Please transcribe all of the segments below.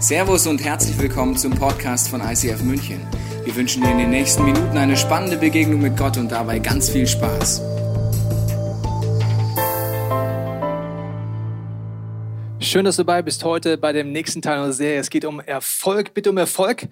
Servus und herzlich willkommen zum Podcast von ICF München. Wir wünschen dir in den nächsten Minuten eine spannende Begegnung mit Gott und dabei ganz viel Spaß. Schön, dass du dabei bist heute bei dem nächsten Teil unserer Serie. Es geht um Erfolg, bitte um Erfolg.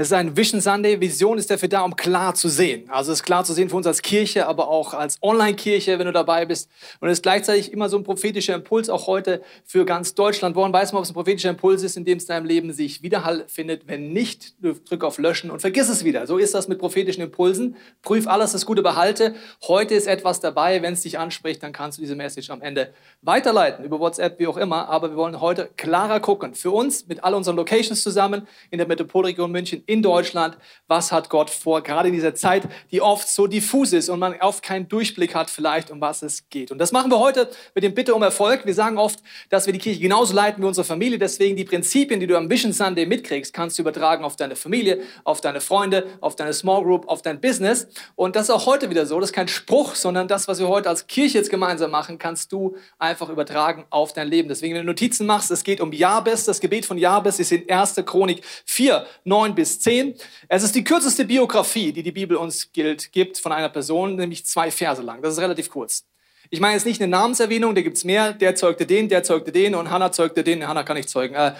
Es ist ein Vision Sunday. Vision ist dafür da, um klar zu sehen. Also es ist klar zu sehen für uns als Kirche, aber auch als Online-Kirche, wenn du dabei bist. Und es ist gleichzeitig immer so ein prophetischer Impuls, auch heute für ganz Deutschland. Woran weiß man, ob es ein prophetischer Impuls ist, in dem es in deinem Leben sich Widerhall findet? Wenn nicht, drück auf Löschen und vergiss es wieder. So ist das mit prophetischen Impulsen. Prüf alles, das Gute behalte. Heute ist etwas dabei. Wenn es dich anspricht, dann kannst du diese Message am Ende weiterleiten, über WhatsApp, wie auch immer. Aber wir wollen heute klarer gucken. Für uns, mit all unseren Locations zusammen, in der Metropolregion München, in Deutschland, was hat Gott vor, gerade in dieser Zeit, die oft so diffus ist und man oft keinen Durchblick hat vielleicht, um was es geht. Und das machen wir heute mit dem Bitte um Erfolg. Wir sagen oft, dass wir die Kirche genauso leiten wie unsere Familie. Deswegen die Prinzipien, die du am Vision Sunday mitkriegst, kannst du übertragen auf deine Familie, auf deine Freunde, auf deine Small Group, auf dein Business. Und das ist auch heute wieder so. Das ist kein Spruch, sondern das, was wir heute als Kirche jetzt gemeinsam machen, kannst du einfach übertragen auf dein Leben. Deswegen, wenn du Notizen machst, es geht um Jabes. Das Gebet von Jabes ist in 1. Chronik 4, 9 bis 10. Es ist die kürzeste Biografie, die die Bibel uns gilt, gibt von einer Person, nämlich zwei Verse lang. Das ist relativ kurz. Ich meine jetzt nicht eine Namenserwähnung, da gibt es mehr. Der zeugte den, der zeugte den und Hannah zeugte den. Hannah kann nicht zeugen. Äh,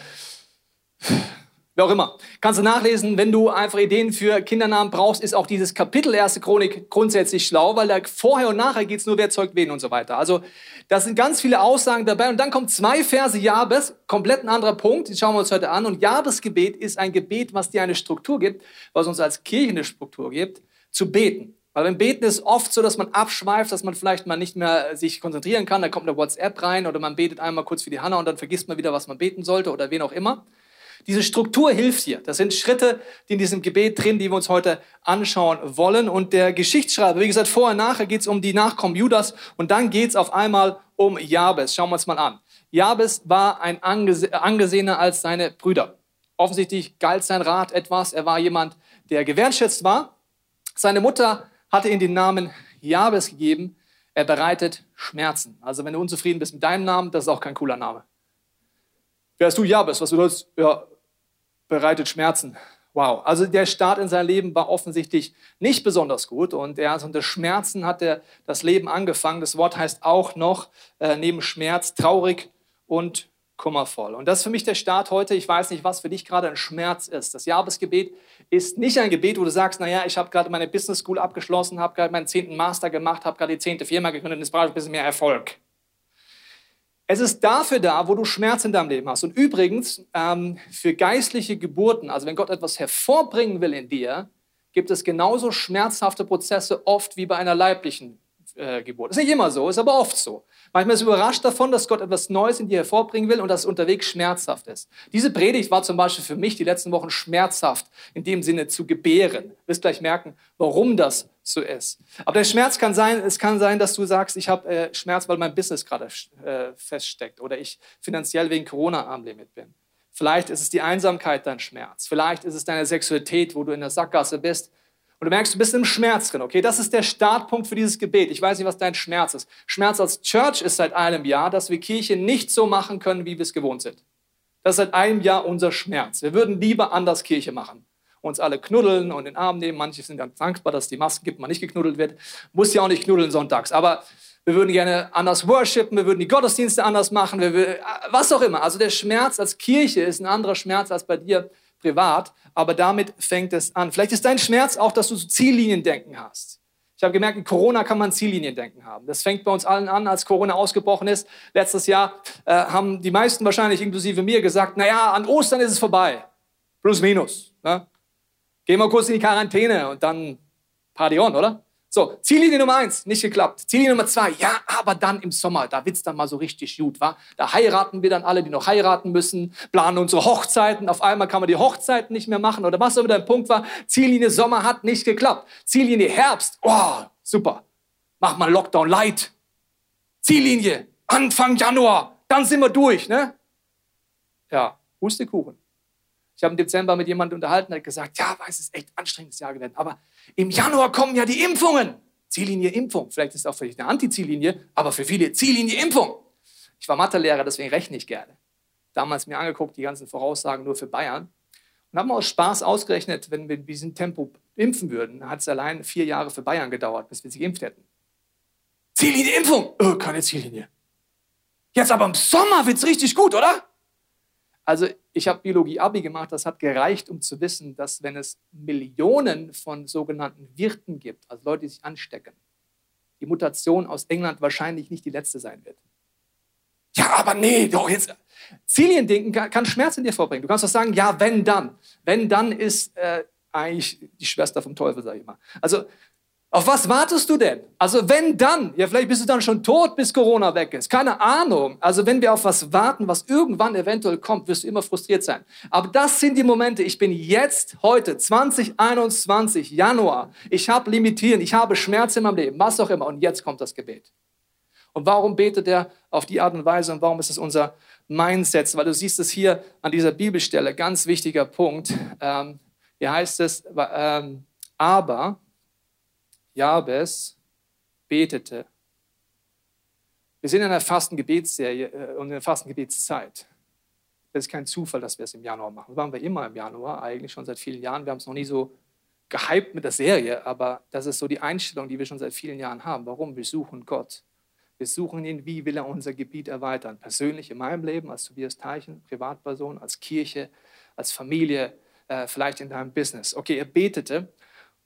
Wer auch immer. Kannst du nachlesen, wenn du einfach Ideen für Kindernamen brauchst, ist auch dieses Kapitel 1. Chronik grundsätzlich schlau, weil da vorher und nachher geht es nur, wer zeugt wen und so weiter. Also da sind ganz viele Aussagen dabei und dann kommen zwei Verse Jabes, komplett ein anderer Punkt, die schauen wir uns heute an. Und Jabes Gebet ist ein Gebet, was dir eine Struktur gibt, was uns als Kirche eine Struktur gibt, zu beten. Weil beim Beten ist oft so, dass man abschweift, dass man vielleicht mal nicht mehr sich konzentrieren kann. Da kommt eine WhatsApp rein oder man betet einmal kurz für die Hanna und dann vergisst man wieder, was man beten sollte oder wen auch immer. Diese Struktur hilft dir. Das sind Schritte, die in diesem Gebet drin, die wir uns heute anschauen wollen. Und der Geschichtsschreiber, wie gesagt, vorher, nachher geht es um die Nachkommen Judas und dann geht es auf einmal um Jabes. Schauen wir uns mal an. Jabes war ein angese angesehener als seine Brüder. Offensichtlich galt sein Rat etwas. Er war jemand, der gewertschätzt war. Seine Mutter hatte ihm den Namen Jabes gegeben. Er bereitet Schmerzen. Also wenn du unzufrieden bist mit deinem Namen, das ist auch kein cooler Name. Wer hast du Jabes? Was bedeutet ja, bereitet Schmerzen. Wow. Also der Start in sein Leben war offensichtlich nicht besonders gut und er also unter Schmerzen hat er das Leben angefangen. Das Wort heißt auch noch äh, neben Schmerz traurig und kummervoll. Und das ist für mich der Start heute. Ich weiß nicht, was für dich gerade ein Schmerz ist. Das Jahresgebet ist nicht ein Gebet, wo du sagst, naja, ich habe gerade meine Business School abgeschlossen, habe gerade meinen zehnten Master gemacht, habe gerade die zehnte Firma gegründet und brauche ich ein bisschen mehr Erfolg. Es ist dafür da, wo du Schmerz in deinem Leben hast. Und übrigens, ähm, für geistliche Geburten, also wenn Gott etwas hervorbringen will in dir, gibt es genauso schmerzhafte Prozesse oft wie bei einer leiblichen äh, Geburt. Ist nicht immer so, ist aber oft so. Manchmal ist überrascht davon, dass Gott etwas Neues in dir hervorbringen will und dass es unterwegs schmerzhaft ist. Diese Predigt war zum Beispiel für mich die letzten Wochen schmerzhaft, in dem Sinne zu gebären. Du wirst gleich merken, warum das so ist. Aber der Schmerz kann sein, es kann sein, dass du sagst, ich habe äh, Schmerz, weil mein Business gerade äh, feststeckt oder ich finanziell wegen Corona am Limit bin. Vielleicht ist es die Einsamkeit dein Schmerz. Vielleicht ist es deine Sexualität, wo du in der Sackgasse bist und du merkst, du bist im Schmerz drin, okay? Das ist der Startpunkt für dieses Gebet. Ich weiß nicht, was dein Schmerz ist. Schmerz als Church ist seit einem Jahr, dass wir Kirche nicht so machen können, wie wir es gewohnt sind. Das ist seit einem Jahr unser Schmerz. Wir würden lieber anders Kirche machen. Uns alle knuddeln und in den Arm nehmen. Manche sind ganz dankbar, dass es die Masken gibt, man nicht geknuddelt wird. Muss ja auch nicht knuddeln sonntags. Aber wir würden gerne anders worshipen, wir würden die Gottesdienste anders machen, wir, was auch immer. Also der Schmerz als Kirche ist ein anderer Schmerz als bei dir privat, aber damit fängt es an. Vielleicht ist dein Schmerz auch, dass du so Zielliniendenken hast. Ich habe gemerkt, in Corona kann man Zielliniendenken haben. Das fängt bei uns allen an, als Corona ausgebrochen ist. Letztes Jahr äh, haben die meisten wahrscheinlich, inklusive mir, gesagt, naja, an Ostern ist es vorbei. Plus, minus. Ne? Gehen wir kurz in die Quarantäne und dann Party on, oder? So, Ziellinie Nummer eins, nicht geklappt. Ziellinie Nummer zwei, ja, aber dann im Sommer, da wird's dann mal so richtig gut, wa? Da heiraten wir dann alle, die noch heiraten müssen, planen unsere Hochzeiten. Auf einmal kann man die Hochzeiten nicht mehr machen oder was auch immer der Punkt war. Ziellinie Sommer hat nicht geklappt. Ziellinie Herbst, oh, super. Mach mal Lockdown light. Ziellinie Anfang Januar, dann sind wir durch, ne? Ja, Hustekuchen. Ich habe im Dezember mit jemandem unterhalten, der hat gesagt, ja, weiß, es ist echt anstrengendes Jahr gewesen, aber im Januar kommen ja die Impfungen. Ziellinie Impfung. Vielleicht ist es auch vielleicht eine Anti-Ziellinie, aber für viele Ziellinie Impfung. Ich war Mathelehrer, deswegen rechne ich gerne. damals mir angeguckt, die ganzen Voraussagen nur für Bayern. Und haben aus Spaß ausgerechnet, wenn wir in diesem Tempo impfen würden, hat es allein vier Jahre für Bayern gedauert, bis wir sie geimpft hätten. Ziellinie Impfung! Oh, keine Ziellinie. Jetzt aber im Sommer wird es richtig gut, oder? Also ich habe Biologie-Abi gemacht, das hat gereicht, um zu wissen, dass wenn es Millionen von sogenannten Wirten gibt, also Leute, die sich anstecken, die Mutation aus England wahrscheinlich nicht die letzte sein wird. Ja, aber nee, doch jetzt. Ziliendenken kann, kann Schmerz in dir vorbringen. Du kannst doch sagen, ja, wenn dann. Wenn dann ist äh, eigentlich die Schwester vom Teufel, sag ich mal. Also auf was wartest du denn? Also wenn dann, ja vielleicht bist du dann schon tot, bis Corona weg ist. Keine Ahnung. Also wenn wir auf was warten, was irgendwann eventuell kommt, wirst du immer frustriert sein. Aber das sind die Momente. Ich bin jetzt, heute, 2021, Januar. Ich habe Limitieren, ich habe Schmerz in meinem Leben, was auch immer. Und jetzt kommt das Gebet. Und warum betet er auf die Art und Weise und warum ist es unser Mindset? Weil du siehst es hier an dieser Bibelstelle, ganz wichtiger Punkt. Ähm, hier heißt es, ähm, aber Jabes betete. Wir sind in einer Fastengebetsserie äh, und in der Fastengebetszeit. Es ist kein Zufall, dass wir es im Januar machen. Das machen wir immer im Januar, eigentlich schon seit vielen Jahren. Wir haben es noch nie so gehypt mit der Serie, aber das ist so die Einstellung, die wir schon seit vielen Jahren haben. Warum? Wir suchen Gott. Wir suchen ihn, wie will er unser Gebiet erweitern. Persönlich in meinem Leben, als Tobias Teichen, Privatperson, als Kirche, als Familie, äh, vielleicht in deinem Business. Okay, er betete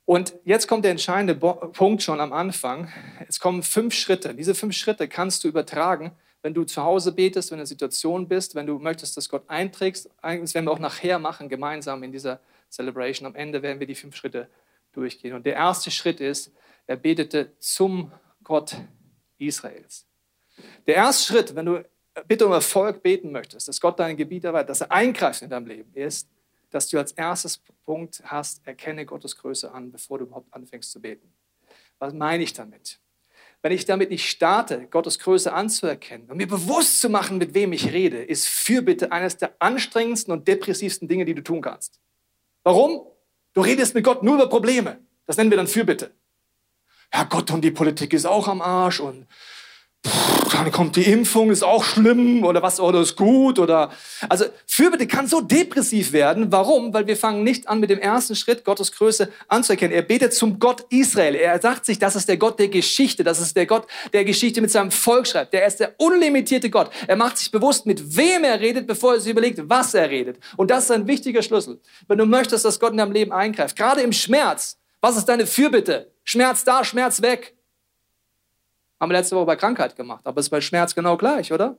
und jetzt kommt der entscheidende Punkt schon am Anfang. Es kommen fünf Schritte. Diese fünf Schritte kannst du übertragen, wenn du zu Hause betest, wenn du in Situation bist, wenn du möchtest, dass Gott einträgst. Das werden wir auch nachher machen, gemeinsam in dieser Celebration. Am Ende werden wir die fünf Schritte durchgehen. Und der erste Schritt ist, er betete zum Gott Israels. Der erste Schritt, wenn du bitte um Erfolg beten möchtest, dass Gott dein Gebiet erweitert, dass er eingreift in deinem Leben, ist, dass du als erstes Punkt hast, erkenne Gottes Größe an, bevor du überhaupt anfängst zu beten. Was meine ich damit? Wenn ich damit nicht starte, Gottes Größe anzuerkennen und mir bewusst zu machen, mit wem ich rede, ist Fürbitte eines der anstrengendsten und depressivsten Dinge, die du tun kannst. Warum? Du redest mit Gott nur über Probleme. Das nennen wir dann Fürbitte. Ja, Gott und die Politik ist auch am Arsch und dann kommt die Impfung, ist auch schlimm oder was oder ist gut oder also Fürbitte kann so depressiv werden. Warum? Weil wir fangen nicht an mit dem ersten Schritt Gottes Größe anzuerkennen. Er betet zum Gott Israel. Er sagt sich, das ist der Gott der Geschichte, das ist der Gott der Geschichte mit seinem Volk schreibt. Der ist der unlimitierte Gott. Er macht sich bewusst, mit wem er redet, bevor er sich überlegt, was er redet. Und das ist ein wichtiger Schlüssel. Wenn du möchtest, dass Gott in deinem Leben eingreift, gerade im Schmerz, was ist deine Fürbitte? Schmerz da, Schmerz weg. Haben wir letzte Woche bei Krankheit gemacht, aber es ist bei Schmerz genau gleich, oder?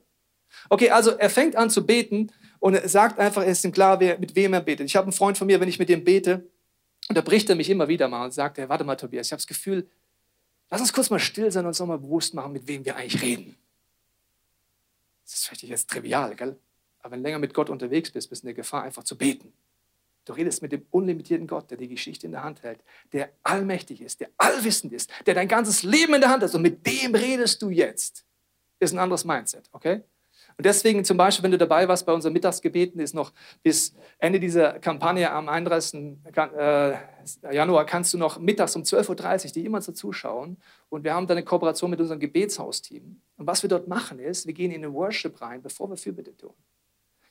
Okay, also er fängt an zu beten und sagt einfach, er ist ihm klar, wer, mit wem er betet. Ich habe einen Freund von mir, wenn ich mit dem bete, und da bricht er mich immer wieder mal und sagt, hey, warte mal, Tobias, ich habe das Gefühl, lass uns kurz mal still sein und uns nochmal bewusst machen, mit wem wir eigentlich reden. Das ist vielleicht jetzt trivial, gell? Aber wenn du länger mit Gott unterwegs bist, bist du in der Gefahr, einfach zu beten. Du redest mit dem unlimitierten Gott, der die Geschichte in der Hand hält, der allmächtig ist, der allwissend ist, der dein ganzes Leben in der Hand hat. Und mit dem redest du jetzt. Ist ein anderes Mindset, okay? Und deswegen zum Beispiel, wenn du dabei warst bei unseren Mittagsgebeten, ist noch bis Ende dieser Kampagne am 31. Äh, Januar kannst du noch mittags um 12.30 Uhr die immer zuschauen. Und wir haben dann eine Kooperation mit unserem Gebetshausteam. Und was wir dort machen ist, wir gehen in den Worship rein, bevor wir Fürbitte tun.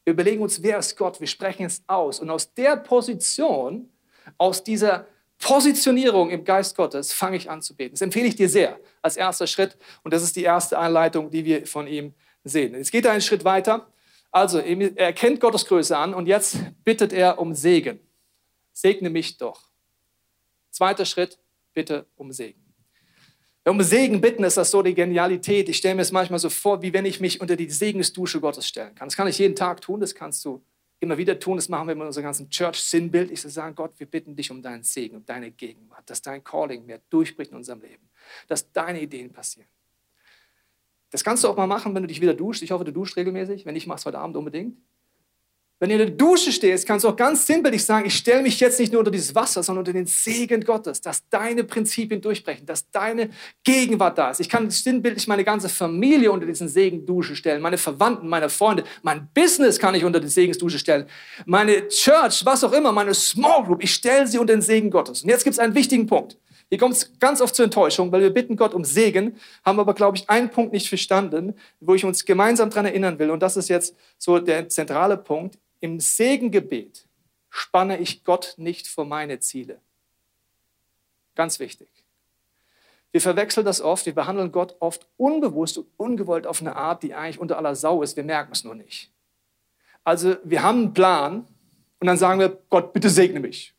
Wir überlegen uns, wer ist Gott? Wir sprechen es aus. Und aus der Position, aus dieser Positionierung im Geist Gottes fange ich an zu beten. Das empfehle ich dir sehr als erster Schritt. Und das ist die erste Einleitung, die wir von ihm sehen. Jetzt geht er einen Schritt weiter. Also, er erkennt Gottes Größe an und jetzt bittet er um Segen. Segne mich doch. Zweiter Schritt, bitte um Segen. Um Segen bitten ist das so die Genialität. Ich stelle mir es manchmal so vor, wie wenn ich mich unter die Segensdusche Gottes stellen kann. Das kann ich jeden Tag tun, das kannst du immer wieder tun. Das machen wir mit unserem ganzen Church-Sinnbild. Ich sage, Gott, wir bitten dich um deinen Segen, um deine Gegenwart, dass dein Calling mehr durchbricht in unserem Leben, dass deine Ideen passieren. Das kannst du auch mal machen, wenn du dich wieder duschst. Ich hoffe, du duschst regelmäßig. Wenn nicht, machst du heute Abend unbedingt. Wenn du in der Dusche stehst, kannst du auch ganz sinnbildlich sagen, ich stelle mich jetzt nicht nur unter dieses Wasser, sondern unter den Segen Gottes, dass deine Prinzipien durchbrechen, dass deine Gegenwart da ist. Ich kann sinnbildlich meine ganze Familie unter diesen Segendusche stellen, meine Verwandten, meine Freunde, mein Business kann ich unter die Segensdusche stellen, meine Church, was auch immer, meine Small Group, ich stelle sie unter den Segen Gottes. Und jetzt gibt es einen wichtigen Punkt. Hier kommt es ganz oft zur Enttäuschung, weil wir bitten Gott um Segen, haben aber, glaube ich, einen Punkt nicht verstanden, wo ich uns gemeinsam daran erinnern will. Und das ist jetzt so der zentrale Punkt. Im Segengebet spanne ich Gott nicht vor meine Ziele. Ganz wichtig. Wir verwechseln das oft, wir behandeln Gott oft unbewusst und ungewollt auf eine Art, die eigentlich unter aller Sau ist. Wir merken es nur nicht. Also wir haben einen Plan und dann sagen wir, Gott, bitte segne mich.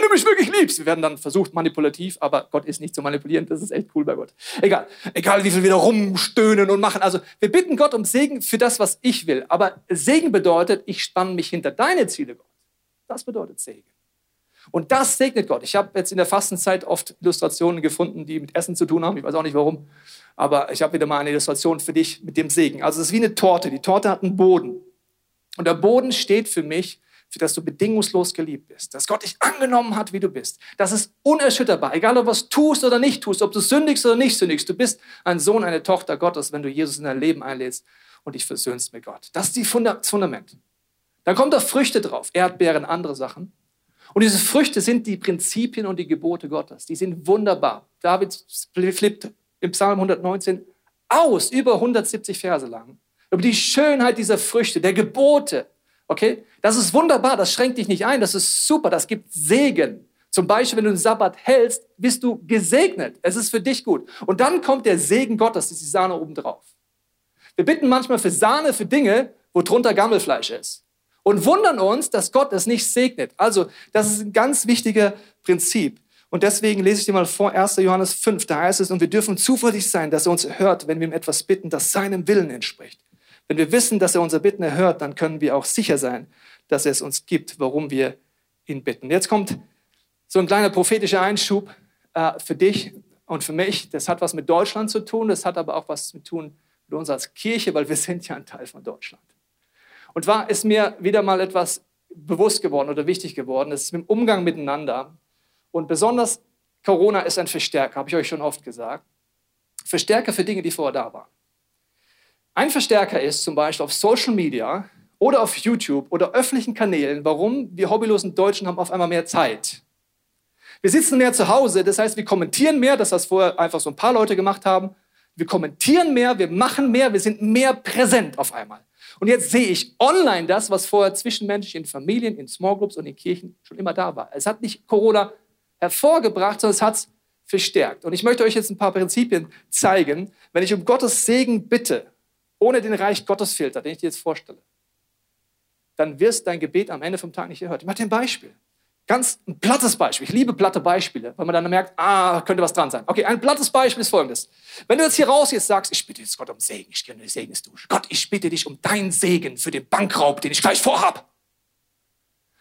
Wenn du mich wirklich liebst. Wir werden dann versucht manipulativ, aber Gott ist nicht zu manipulieren. Das ist echt cool bei Gott. Egal. Egal, wie viel wir da rumstöhnen und machen. Also, wir bitten Gott um Segen für das, was ich will. Aber Segen bedeutet, ich spanne mich hinter deine Ziele, Gott. Das bedeutet Segen. Und das segnet Gott. Ich habe jetzt in der Fastenzeit oft Illustrationen gefunden, die mit Essen zu tun haben. Ich weiß auch nicht warum. Aber ich habe wieder mal eine Illustration für dich mit dem Segen. Also es ist wie eine Torte. Die Torte hat einen Boden. Und der Boden steht für mich für das du bedingungslos geliebt bist, dass Gott dich angenommen hat, wie du bist. Das ist unerschütterbar, egal ob du was tust oder nicht tust, ob du sündigst oder nicht sündigst. Du bist ein Sohn, eine Tochter Gottes, wenn du Jesus in dein Leben einlädst und dich versöhnst mit Gott. Das ist das Fundament. Dann kommen da Früchte drauf, Erdbeeren, andere Sachen. Und diese Früchte sind die Prinzipien und die Gebote Gottes. Die sind wunderbar. David flippt im Psalm 119 aus, über 170 Verse lang, über die Schönheit dieser Früchte, der Gebote, Okay? Das ist wunderbar, das schränkt dich nicht ein, das ist super, das gibt Segen. Zum Beispiel, wenn du den Sabbat hältst, bist du gesegnet. Es ist für dich gut. Und dann kommt der Segen Gottes, die Sahne obendrauf. Wir bitten manchmal für Sahne für Dinge, wo drunter Gammelfleisch ist. Und wundern uns, dass Gott es nicht segnet. Also, das ist ein ganz wichtiger Prinzip. Und deswegen lese ich dir mal vor, 1. Johannes 5, da heißt es, und wir dürfen zuversichtlich sein, dass er uns hört, wenn wir ihm etwas bitten, das seinem Willen entspricht. Wenn wir wissen, dass er unser Bitten erhört, dann können wir auch sicher sein, dass er es uns gibt, warum wir ihn bitten. Jetzt kommt so ein kleiner prophetischer Einschub äh, für dich und für mich. Das hat was mit Deutschland zu tun, das hat aber auch was zu tun mit uns als Kirche, weil wir sind ja ein Teil von Deutschland. Und war ist mir wieder mal etwas bewusst geworden oder wichtig geworden, das ist im Umgang miteinander. Und besonders Corona ist ein Verstärker, habe ich euch schon oft gesagt. Verstärker für Dinge, die vorher da waren. Ein Verstärker ist zum Beispiel auf Social Media oder auf YouTube oder öffentlichen Kanälen, warum wir hobbylosen Deutschen haben auf einmal mehr Zeit. Wir sitzen mehr zu Hause, das heißt, wir kommentieren mehr, das was vorher einfach so ein paar Leute gemacht haben. Wir kommentieren mehr, wir machen mehr, wir sind mehr präsent auf einmal. Und jetzt sehe ich online das, was vorher zwischenmenschlich in Familien, in Small Groups und in Kirchen schon immer da war. Es hat nicht Corona hervorgebracht, sondern es hat es verstärkt. Und ich möchte euch jetzt ein paar Prinzipien zeigen. Wenn ich um Gottes Segen bitte, ohne den Reich Gottes Filter, den ich dir jetzt vorstelle, dann wirst dein Gebet am Ende vom Tag nicht erhört. Ich mache dir ein Beispiel. Ganz ein plattes Beispiel. Ich liebe platte Beispiele, weil man dann merkt, ah, könnte was dran sein. Okay, ein plattes Beispiel ist folgendes. Wenn du jetzt hier raus jetzt sagst, ich bitte jetzt Gott um Segen, ich gerne segnest du. Gott, ich bitte dich um deinen Segen für den Bankraub, den ich gleich vorhab.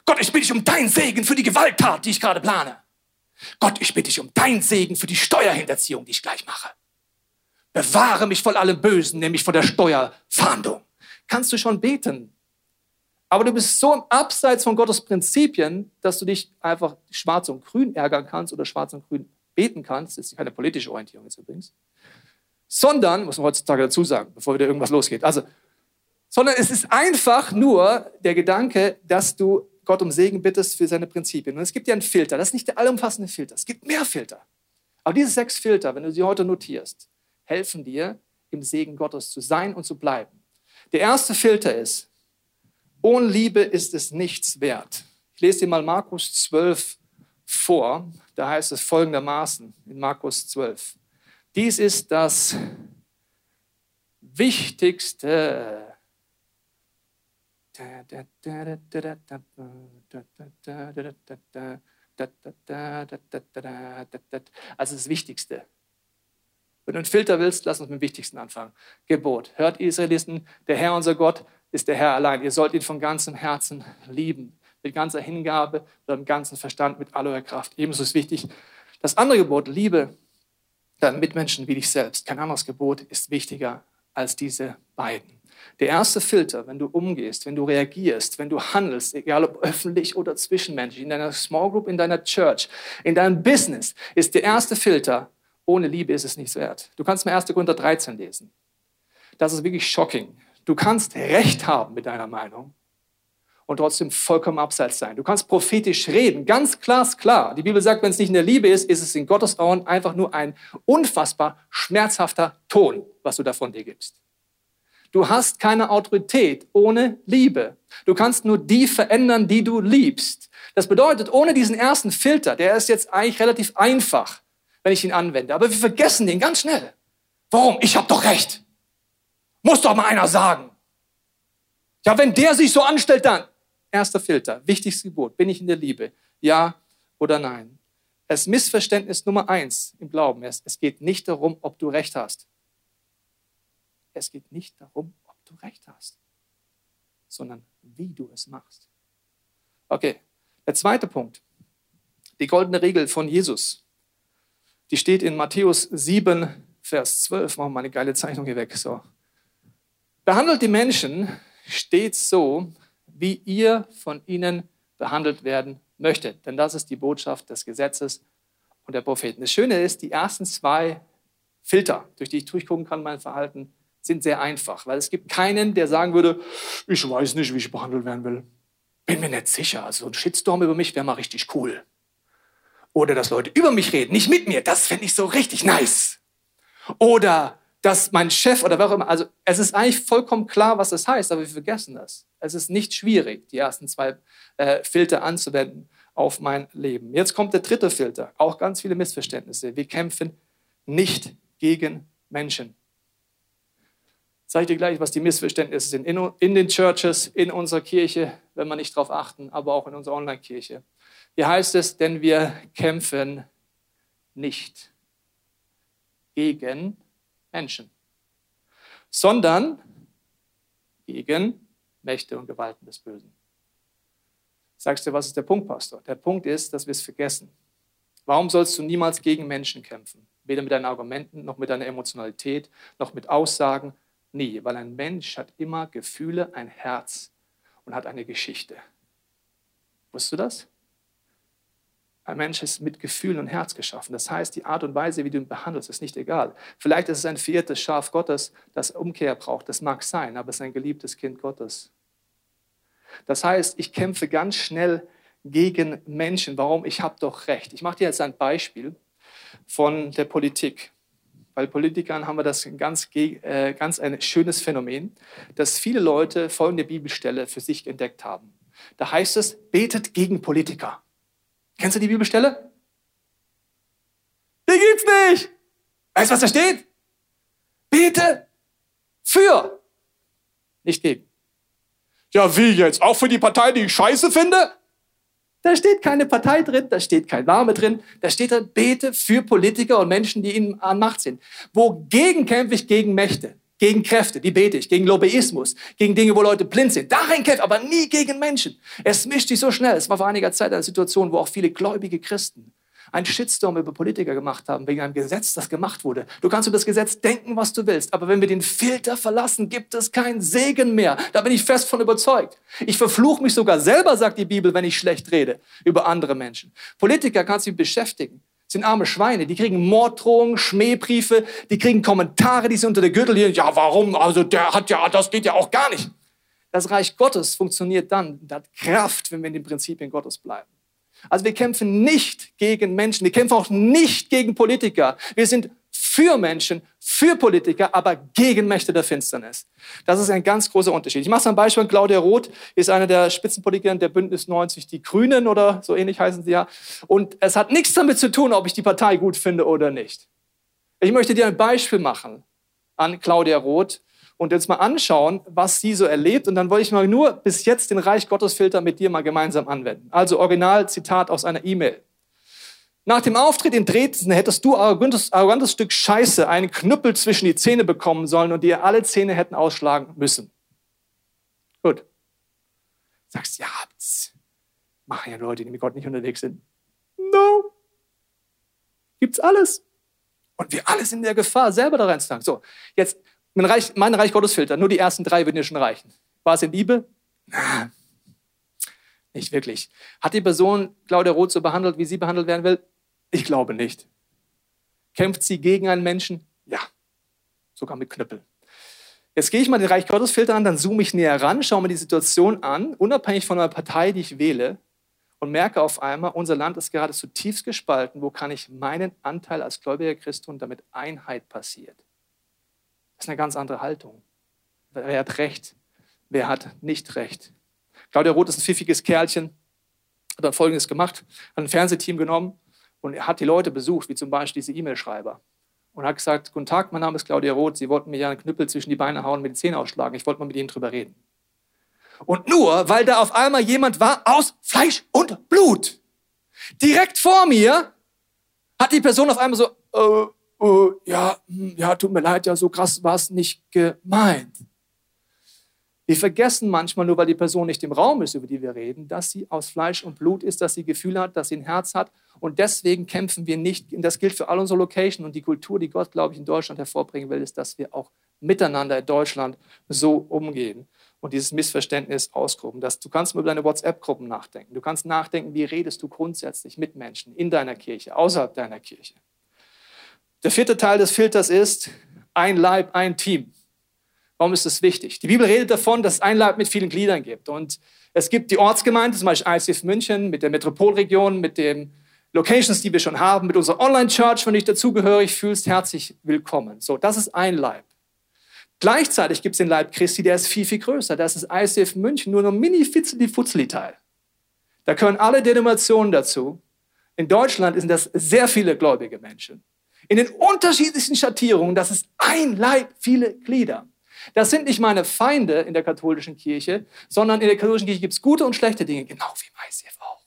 Gott, ich bitte dich um deinen Segen für die Gewalttat, die ich gerade plane. Gott, ich bitte dich um deinen Segen für die Steuerhinterziehung, die ich gleich mache. Bewahre mich vor allem Bösen, nämlich vor der Steuerfahndung. Kannst du schon beten. Aber du bist so im Abseits von Gottes Prinzipien, dass du dich einfach schwarz und grün ärgern kannst oder schwarz und grün beten kannst. Das ist keine politische Orientierung jetzt übrigens. Sondern, muss man heutzutage dazu sagen, bevor wieder irgendwas losgeht. Also, sondern es ist einfach nur der Gedanke, dass du Gott um Segen bittest für seine Prinzipien. Und es gibt ja einen Filter. Das ist nicht der allumfassende Filter. Es gibt mehr Filter. Aber diese sechs Filter, wenn du sie heute notierst, helfen dir, im Segen Gottes zu sein und zu bleiben. Der erste Filter ist, ohne Liebe ist es nichts wert. Ich lese dir mal Markus 12 vor. Da heißt es folgendermaßen in Markus 12. Dies ist das Wichtigste. Also das Wichtigste. Wenn du einen Filter willst, lass uns mit dem Wichtigsten anfangen. Gebot. Hört Israelisten, der Herr unser Gott ist der Herr allein. Ihr sollt ihn von ganzem Herzen lieben. Mit ganzer Hingabe, mit dem ganzen Verstand, mit aller eurer Kraft. Ebenso ist wichtig das andere Gebot, Liebe deinen Mitmenschen wie dich selbst. Kein anderes Gebot ist wichtiger als diese beiden. Der erste Filter, wenn du umgehst, wenn du reagierst, wenn du handelst, egal ob öffentlich oder zwischenmenschlich, in deiner Small Group, in deiner Church, in deinem Business, ist der erste Filter, ohne Liebe ist es nichts wert. Du kannst mir 1. Korinther 13 lesen. Das ist wirklich shocking. Du kannst Recht haben mit deiner Meinung und trotzdem vollkommen abseits sein. Du kannst prophetisch reden, ganz glasklar. Die Bibel sagt, wenn es nicht in der Liebe ist, ist es in Gottes Augen einfach nur ein unfassbar schmerzhafter Ton, was du davon dir gibst. Du hast keine Autorität ohne Liebe. Du kannst nur die verändern, die du liebst. Das bedeutet, ohne diesen ersten Filter, der ist jetzt eigentlich relativ einfach, wenn ich ihn anwende. Aber wir vergessen den ganz schnell. Warum? Ich habe doch recht. Muss doch mal einer sagen. Ja, wenn der sich so anstellt, dann. Erster Filter, wichtigstes Gebot, bin ich in der Liebe? Ja oder nein? Das Missverständnis Nummer eins im Glauben ist, es geht nicht darum, ob du recht hast. Es geht nicht darum, ob du recht hast, sondern wie du es machst. Okay, der zweite Punkt, die goldene Regel von Jesus. Die steht in Matthäus 7, Vers 12. Machen wir mal eine geile Zeichnung hier weg. So. Behandelt die Menschen stets so, wie ihr von ihnen behandelt werden möchtet. Denn das ist die Botschaft des Gesetzes und der Propheten. Das Schöne ist, die ersten zwei Filter, durch die ich durchgucken kann, mein Verhalten, sind sehr einfach, weil es gibt keinen, der sagen würde, ich weiß nicht, wie ich behandelt werden will. Bin mir nicht sicher. Also ein Shitstorm über mich wäre mal richtig cool. Oder dass Leute über mich reden, nicht mit mir. Das fände ich so richtig nice. Oder dass mein Chef oder wer auch immer, also es ist eigentlich vollkommen klar, was das heißt, aber wir vergessen das. Es ist nicht schwierig, die ersten zwei äh, Filter anzuwenden auf mein Leben. Jetzt kommt der dritte Filter, auch ganz viele Missverständnisse. Wir kämpfen nicht gegen Menschen. Sag ich dir gleich, was die Missverständnisse sind. In, in den Churches, in unserer Kirche, wenn wir nicht darauf achten, aber auch in unserer Online-Kirche. Hier heißt es, denn wir kämpfen nicht gegen Menschen, sondern gegen Mächte und Gewalten des Bösen. Sagst du, was ist der Punkt, Pastor? Der Punkt ist, dass wir es vergessen. Warum sollst du niemals gegen Menschen kämpfen? Weder mit deinen Argumenten, noch mit deiner Emotionalität, noch mit Aussagen. Nie, weil ein Mensch hat immer Gefühle, ein Herz und hat eine Geschichte. Wusstest du das? Ein Mensch ist mit Gefühl und Herz geschaffen. Das heißt, die Art und Weise, wie du ihn behandelst, ist nicht egal. Vielleicht ist es ein viertes Schaf Gottes, das Umkehr braucht. Das mag sein, aber es ist ein geliebtes Kind Gottes. Das heißt, ich kämpfe ganz schnell gegen Menschen. Warum? Ich habe doch recht. Ich mache dir jetzt ein Beispiel von der Politik. Bei Politikern haben wir das ganz, äh, ganz ein schönes Phänomen, dass viele Leute folgende Bibelstelle für sich entdeckt haben. Da heißt es, betet gegen Politiker. Kennst du die Bibelstelle? Die gibt's nicht. Weißt du, was da steht? Bete für, nicht gegen. Ja, wie jetzt? Auch für die Partei, die ich scheiße finde? Da steht keine Partei drin, da steht kein Name drin, da steht da, bete für Politiker und Menschen, die ihnen an Macht sind. Wogegen kämpfe ich gegen Mächte? Gegen Kräfte, die bete ich, gegen Lobbyismus, gegen Dinge, wo Leute blind sind. Darin kämpft, aber nie gegen Menschen. Es mischt sich so schnell. Es war vor einiger Zeit eine Situation, wo auch viele gläubige Christen einen Shitstorm über Politiker gemacht haben, wegen einem Gesetz, das gemacht wurde. Du kannst über das Gesetz denken, was du willst, aber wenn wir den Filter verlassen, gibt es keinen Segen mehr. Da bin ich fest von überzeugt. Ich verfluche mich sogar selber, sagt die Bibel, wenn ich schlecht rede über andere Menschen. Politiker kannst du beschäftigen sind arme Schweine, die kriegen Morddrohungen, Schmähbriefe, die kriegen Kommentare, die sie unter der Gürtellinie, ja, warum? Also der hat ja, das geht ja auch gar nicht. Das Reich Gottes funktioniert dann, hat Kraft, wenn wir in den Prinzipien Gottes bleiben. Also wir kämpfen nicht gegen Menschen, wir kämpfen auch nicht gegen Politiker. Wir sind für Menschen, für Politiker, aber gegen Mächte der Finsternis. Das ist ein ganz großer Unterschied. Ich mache es ein Beispiel. Claudia Roth ist eine der Spitzenpolitiker der Bündnis 90 Die Grünen oder so ähnlich heißen sie ja. Und es hat nichts damit zu tun, ob ich die Partei gut finde oder nicht. Ich möchte dir ein Beispiel machen an Claudia Roth und jetzt mal anschauen, was sie so erlebt. Und dann wollte ich mal nur bis jetzt den Reich Gottes Filter mit dir mal gemeinsam anwenden. Also Originalzitat aus einer E-Mail. Nach dem Auftritt in Dresden hättest du, arrogantes, arrogantes Stück Scheiße, einen Knüppel zwischen die Zähne bekommen sollen und dir alle Zähne hätten ausschlagen müssen. Gut. Sagst, ja, das machen ja Leute, die mit Gott nicht unterwegs sind. No. Gibt's alles. Und wir alle sind in der Gefahr, selber da reinzutragen. So, jetzt mein Reich, mein Reich Gottes. Nur die ersten drei würden dir schon reichen. War es in Liebe? Na, nicht wirklich. Hat die Person Claudia Roth so behandelt, wie sie behandelt werden will? Ich glaube nicht. Kämpft sie gegen einen Menschen? Ja, sogar mit Knüppel. Jetzt gehe ich mal den Reich Gottes Filter an, dann zoome ich näher ran, schaue mir die Situation an, unabhängig von der Partei, die ich wähle, und merke auf einmal, unser Land ist gerade zutiefst gespalten. Wo kann ich meinen Anteil als gläubiger Christ tun, damit Einheit passiert? Das ist eine ganz andere Haltung. Wer hat Recht? Wer hat nicht Recht? Claudia Roth ist ein pfiffiges Kerlchen, hat dann Folgendes gemacht, hat ein Fernsehteam genommen und er hat die Leute besucht, wie zum Beispiel diese E-Mail-Schreiber und hat gesagt, guten Tag, mein Name ist Claudia Roth, Sie wollten mir ja einen Knüppel zwischen die Beine hauen, mit den Zähnen ausschlagen. Ich wollte mal mit Ihnen drüber reden. Und nur, weil da auf einmal jemand war aus Fleisch und Blut. Direkt vor mir hat die Person auf einmal so, äh, äh, ja, hm, ja, tut mir leid, ja, so krass war es nicht gemeint. Wir vergessen manchmal nur, weil die Person nicht im Raum ist, über die wir reden, dass sie aus Fleisch und Blut ist, dass sie Gefühle hat, dass sie ein Herz hat. Und deswegen kämpfen wir nicht, und das gilt für all unsere Locations und die Kultur, die Gott, glaube ich, in Deutschland hervorbringen will, ist, dass wir auch miteinander in Deutschland so umgehen und dieses Missverständnis ausgruppen. Dass du kannst über deine WhatsApp-Gruppen nachdenken. Du kannst nachdenken, wie redest du grundsätzlich mit Menschen in deiner Kirche, außerhalb deiner Kirche. Der vierte Teil des Filters ist ein Leib, ein Team. Warum ist das wichtig? Die Bibel redet davon, dass es ein Leib mit vielen Gliedern gibt. Und es gibt die Ortsgemeinde, zum Beispiel ICF München, mit der Metropolregion, mit den Locations, die wir schon haben, mit unserer Online-Church, wenn du dich dazugehörig fühlst, herzlich willkommen. So, das ist ein Leib. Gleichzeitig gibt es den Leib Christi, der ist viel, viel größer. Das ist ICF München, nur noch mini-fitzeli-futzeli-Teil. Da gehören alle Denominationen dazu. In Deutschland sind das sehr viele gläubige Menschen. In den unterschiedlichsten Schattierungen, das ist ein Leib, viele Glieder. Das sind nicht meine Feinde in der katholischen Kirche, sondern in der katholischen Kirche gibt es gute und schlechte Dinge, genau wie im auch.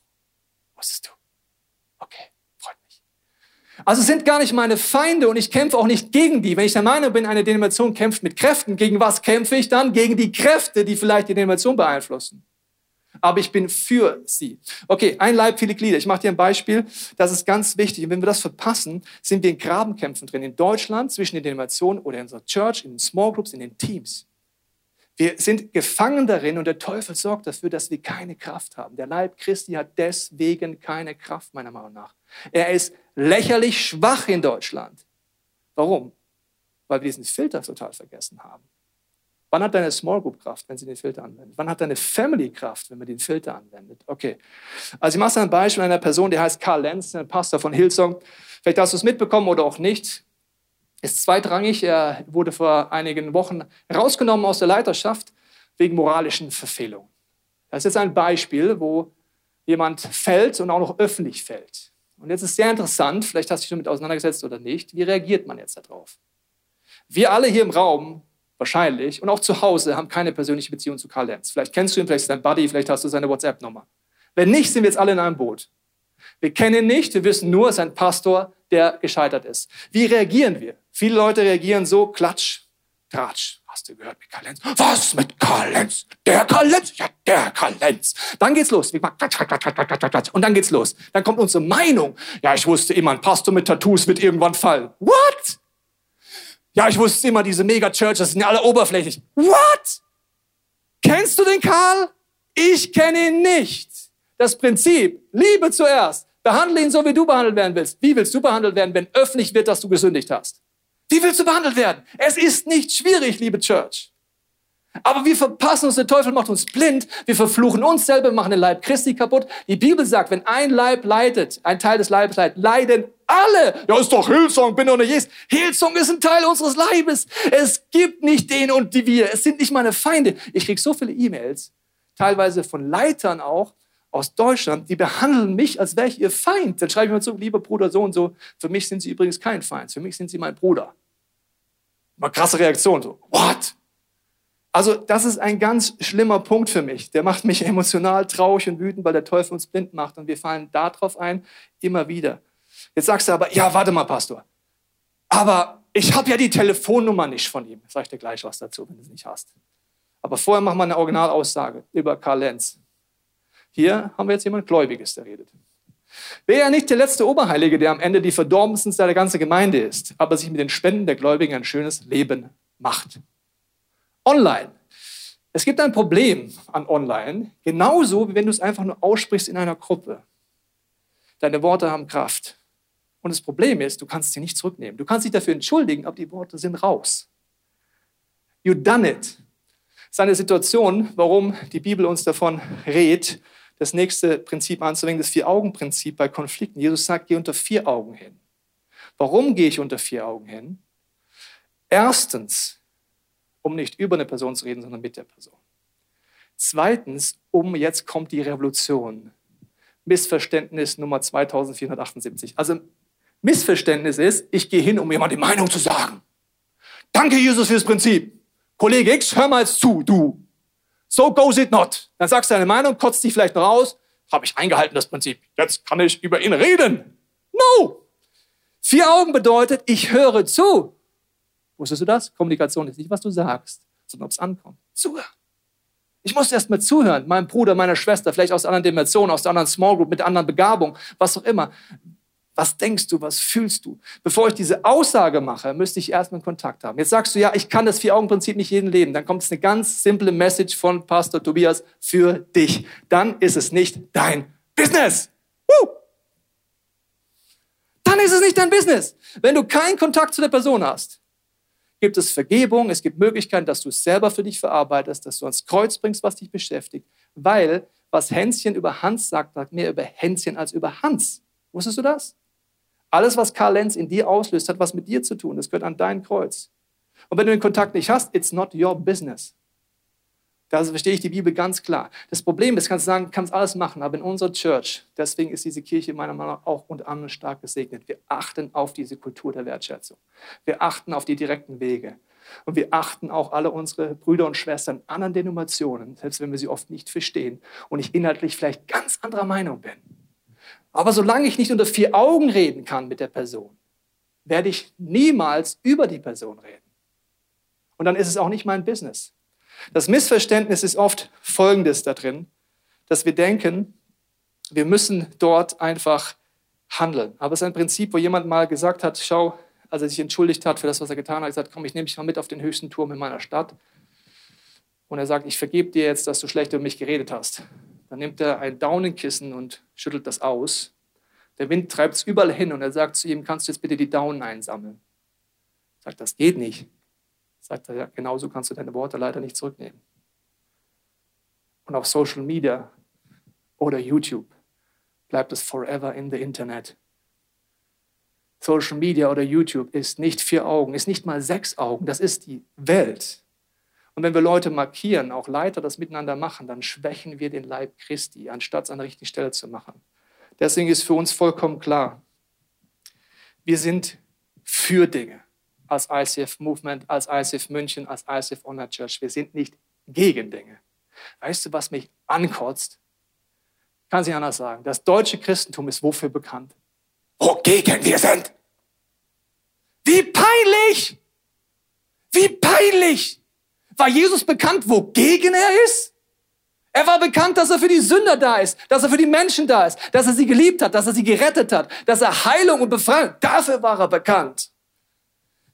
Wusstest du? Okay, freut mich. Also sind gar nicht meine Feinde und ich kämpfe auch nicht gegen die. Wenn ich der Meinung bin, eine Denomination kämpft mit Kräften, gegen was kämpfe ich dann? Gegen die Kräfte, die vielleicht die Denomination beeinflussen aber ich bin für sie. Okay, ein Leib, viele Glieder. Ich mache dir ein Beispiel, das ist ganz wichtig. Und wenn wir das verpassen, sind wir in Grabenkämpfen drin. In Deutschland, zwischen den Denominationen oder in unserer Church, in den Small Groups, in den Teams. Wir sind gefangen darin und der Teufel sorgt dafür, dass wir keine Kraft haben. Der Leib Christi hat deswegen keine Kraft, meiner Meinung nach. Er ist lächerlich schwach in Deutschland. Warum? Weil wir diesen Filter total vergessen haben. Wann hat deine Small Group Kraft, wenn sie den Filter anwendet? Wann hat deine Family Kraft, wenn man den Filter anwendet? Okay. Also ich mache ein Beispiel einer Person, die heißt Karl Lenz, ein Pastor von Hillsong. Vielleicht hast du es mitbekommen oder auch nicht. Ist zweitrangig. Er wurde vor einigen Wochen rausgenommen aus der Leiterschaft wegen moralischen Verfehlungen. Das ist jetzt ein Beispiel, wo jemand fällt und auch noch öffentlich fällt. Und jetzt ist sehr interessant, vielleicht hast du dich damit auseinandergesetzt oder nicht, wie reagiert man jetzt darauf? Wir alle hier im Raum wahrscheinlich, und auch zu Hause haben keine persönliche Beziehung zu Karl Lenz. Vielleicht kennst du ihn, vielleicht ist dein Buddy, vielleicht hast du seine WhatsApp-Nummer. Wenn nicht, sind wir jetzt alle in einem Boot. Wir kennen ihn nicht, wir wissen nur, es ist ein Pastor, der gescheitert ist. Wie reagieren wir? Viele Leute reagieren so, klatsch, tratsch. Hast du gehört mit Karl Lenz? Was mit Karl Lenz? Der Karl Lenz? Ja, der Karl Lenz. Dann geht's los. Und dann geht's los. Dann kommt unsere Meinung. Ja, ich wusste immer, ein Pastor mit Tattoos wird irgendwann fallen. What? Ja, ich wusste immer, diese Mega-Churches sind ja alle oberflächlich. What? Kennst du den Karl? Ich kenne ihn nicht. Das Prinzip, Liebe zuerst. Behandle ihn so, wie du behandelt werden willst. Wie willst du behandelt werden, wenn öffentlich wird, dass du gesündigt hast? Wie willst du behandelt werden? Es ist nicht schwierig, liebe Church. Aber wir verpassen uns, der Teufel macht uns blind, wir verfluchen uns selber, machen den Leib Christi kaputt. Die Bibel sagt, wenn ein Leib leidet, ein Teil des Leibes leidet, leiden alle. Ja, ist doch Hillsong, bin doch nicht Jesus. Hillsong ist ein Teil unseres Leibes. Es gibt nicht den und die wir. Es sind nicht meine Feinde. Ich kriege so viele E-Mails, teilweise von Leitern auch, aus Deutschland, die behandeln mich, als wäre ich ihr Feind. Dann schreibe ich mir zu, lieber Bruder, so und so, für mich sind sie übrigens kein Feind, für mich sind sie mein Bruder. Mal krasse Reaktion, so, what? Also das ist ein ganz schlimmer Punkt für mich. Der macht mich emotional traurig und wütend, weil der Teufel uns blind macht und wir fallen darauf ein, immer wieder. Jetzt sagst du aber, ja, warte mal, Pastor. Aber ich habe ja die Telefonnummer nicht von ihm. Sag ich dir gleich was dazu, wenn du es nicht hast. Aber vorher machen wir eine Originalaussage über Karl Lenz. Hier haben wir jetzt jemand Gläubiges, der redet. Wäre er nicht der letzte Oberheilige, der am Ende die verdorbensten der ganzen Gemeinde ist, aber sich mit den Spenden der Gläubigen ein schönes Leben macht. Online. Es gibt ein Problem an Online, genauso wie wenn du es einfach nur aussprichst in einer Gruppe. Deine Worte haben Kraft. Und das Problem ist, du kannst sie nicht zurücknehmen. Du kannst dich dafür entschuldigen, aber die Worte sind raus. You done it. Das ist eine Situation, warum die Bibel uns davon rät, das nächste Prinzip anzuwenden, das Vier-Augen-Prinzip bei Konflikten. Jesus sagt, geh unter vier Augen hin. Warum gehe ich unter vier Augen hin? Erstens, um nicht über eine Person zu reden, sondern mit der Person. Zweitens, um jetzt kommt die Revolution. Missverständnis Nummer 2478. Also Missverständnis ist, ich gehe hin, um jemand die Meinung zu sagen. Danke, Jesus, fürs Prinzip. Kollege X, hör mal zu, du. So goes it not. Dann sagst du deine Meinung, kotzt dich vielleicht noch aus. Habe ich eingehalten, das Prinzip. Jetzt kann ich über ihn reden. No. Vier Augen bedeutet, ich höre zu. Wusstest du das? Kommunikation ist nicht, was du sagst, sondern ob es ankommt. Zuhören. Ich muss erst mal zuhören, meinem Bruder, meiner Schwester, vielleicht aus anderen Dimensionen, aus der anderen Small Group, mit der anderen Begabung, was auch immer. Was denkst du, was fühlst du? Bevor ich diese Aussage mache, müsste ich erstmal Kontakt haben. Jetzt sagst du, ja, ich kann das Vier-Augen-Prinzip nicht jeden leben. Dann kommt es eine ganz simple Message von Pastor Tobias für dich. Dann ist es nicht dein Business. Woo! Dann ist es nicht dein Business. Wenn du keinen Kontakt zu der Person hast, gibt es Vergebung, es gibt Möglichkeiten, dass du es selber für dich verarbeitest, dass du ans Kreuz bringst, was dich beschäftigt. Weil was Hänschen über Hans sagt, sagt mehr über Hänschen als über Hans. Wusstest du das? Alles, was Karl Lenz in dir auslöst, hat was mit dir zu tun. Das gehört an dein Kreuz. Und wenn du den Kontakt nicht hast, it's not your business. Da verstehe ich die Bibel ganz klar. Das Problem ist, kannst du sagen, kannst alles machen, aber in unserer Church, deswegen ist diese Kirche meiner Meinung nach auch unter anderem stark gesegnet. Wir achten auf diese Kultur der Wertschätzung. Wir achten auf die direkten Wege. Und wir achten auch alle unsere Brüder und Schwestern anderen Denominationen, selbst wenn wir sie oft nicht verstehen und ich inhaltlich vielleicht ganz anderer Meinung bin. Aber solange ich nicht unter vier Augen reden kann mit der Person, werde ich niemals über die Person reden. Und dann ist es auch nicht mein Business. Das Missverständnis ist oft folgendes da drin, dass wir denken, wir müssen dort einfach handeln. Aber es ist ein Prinzip, wo jemand mal gesagt hat, schau, als er sich entschuldigt hat für das, was er getan hat, gesagt, komm, ich nehme dich mal mit auf den höchsten Turm in meiner Stadt. Und er sagt, ich vergebe dir jetzt, dass du schlecht über mich geredet hast. Dann nimmt er ein Daunenkissen und schüttelt das aus. Der Wind treibt es überall hin und er sagt zu ihm, kannst du jetzt bitte die Daunen einsammeln? Er sagt, das geht nicht. Sagt er, ja, genauso kannst du deine Worte leider nicht zurücknehmen. Und auf Social Media oder YouTube bleibt es forever in the Internet. Social Media oder YouTube ist nicht vier Augen, ist nicht mal sechs Augen, das ist die Welt. Und wenn wir Leute markieren, auch Leiter das miteinander machen, dann schwächen wir den Leib Christi, anstatt es an der richtigen Stelle zu machen. Deswegen ist für uns vollkommen klar, wir sind für Dinge als ICF Movement, als ICF München, als ICF Honor Church. Wir sind nicht gegen Dinge. Weißt du, was mich ankotzt? Kann sich anders sagen. Das deutsche Christentum ist wofür bekannt? Wogegen wir sind. Wie peinlich! Wie peinlich! War Jesus bekannt, wogegen er ist? Er war bekannt, dass er für die Sünder da ist, dass er für die Menschen da ist, dass er sie geliebt hat, dass er sie gerettet hat, dass er Heilung und Befreiung, dafür war er bekannt.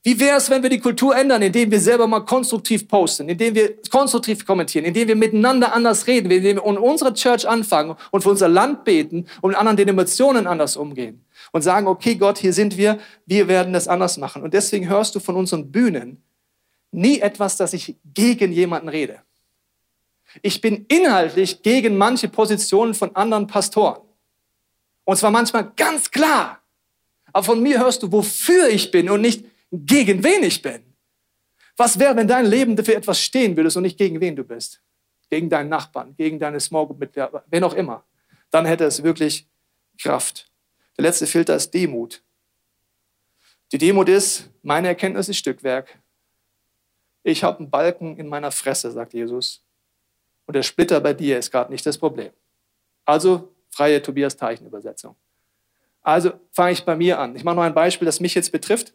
Wie wäre es, wenn wir die Kultur ändern, indem wir selber mal konstruktiv posten, indem wir konstruktiv kommentieren, indem wir miteinander anders reden, indem wir in unserer Church anfangen und für unser Land beten und mit anderen Denominationen anders umgehen und sagen, okay Gott, hier sind wir, wir werden das anders machen. Und deswegen hörst du von unseren Bühnen, nie etwas, dass ich gegen jemanden rede. Ich bin inhaltlich gegen manche Positionen von anderen Pastoren. Und zwar manchmal ganz klar. Aber von mir hörst du, wofür ich bin und nicht gegen wen ich bin. Was wäre, wenn dein Leben dafür etwas stehen würdest und nicht gegen wen du bist? Gegen deinen Nachbarn, gegen deine Small Group Mitglieder, wen auch immer. Dann hätte es wirklich Kraft. Der letzte Filter ist Demut. Die Demut ist, meine Erkenntnis ist Stückwerk. Ich habe einen Balken in meiner Fresse, sagt Jesus. Und der Splitter bei dir ist gerade nicht das Problem. Also freie Tobias Teichen Übersetzung. Also fange ich bei mir an. Ich mache noch ein Beispiel, das mich jetzt betrifft.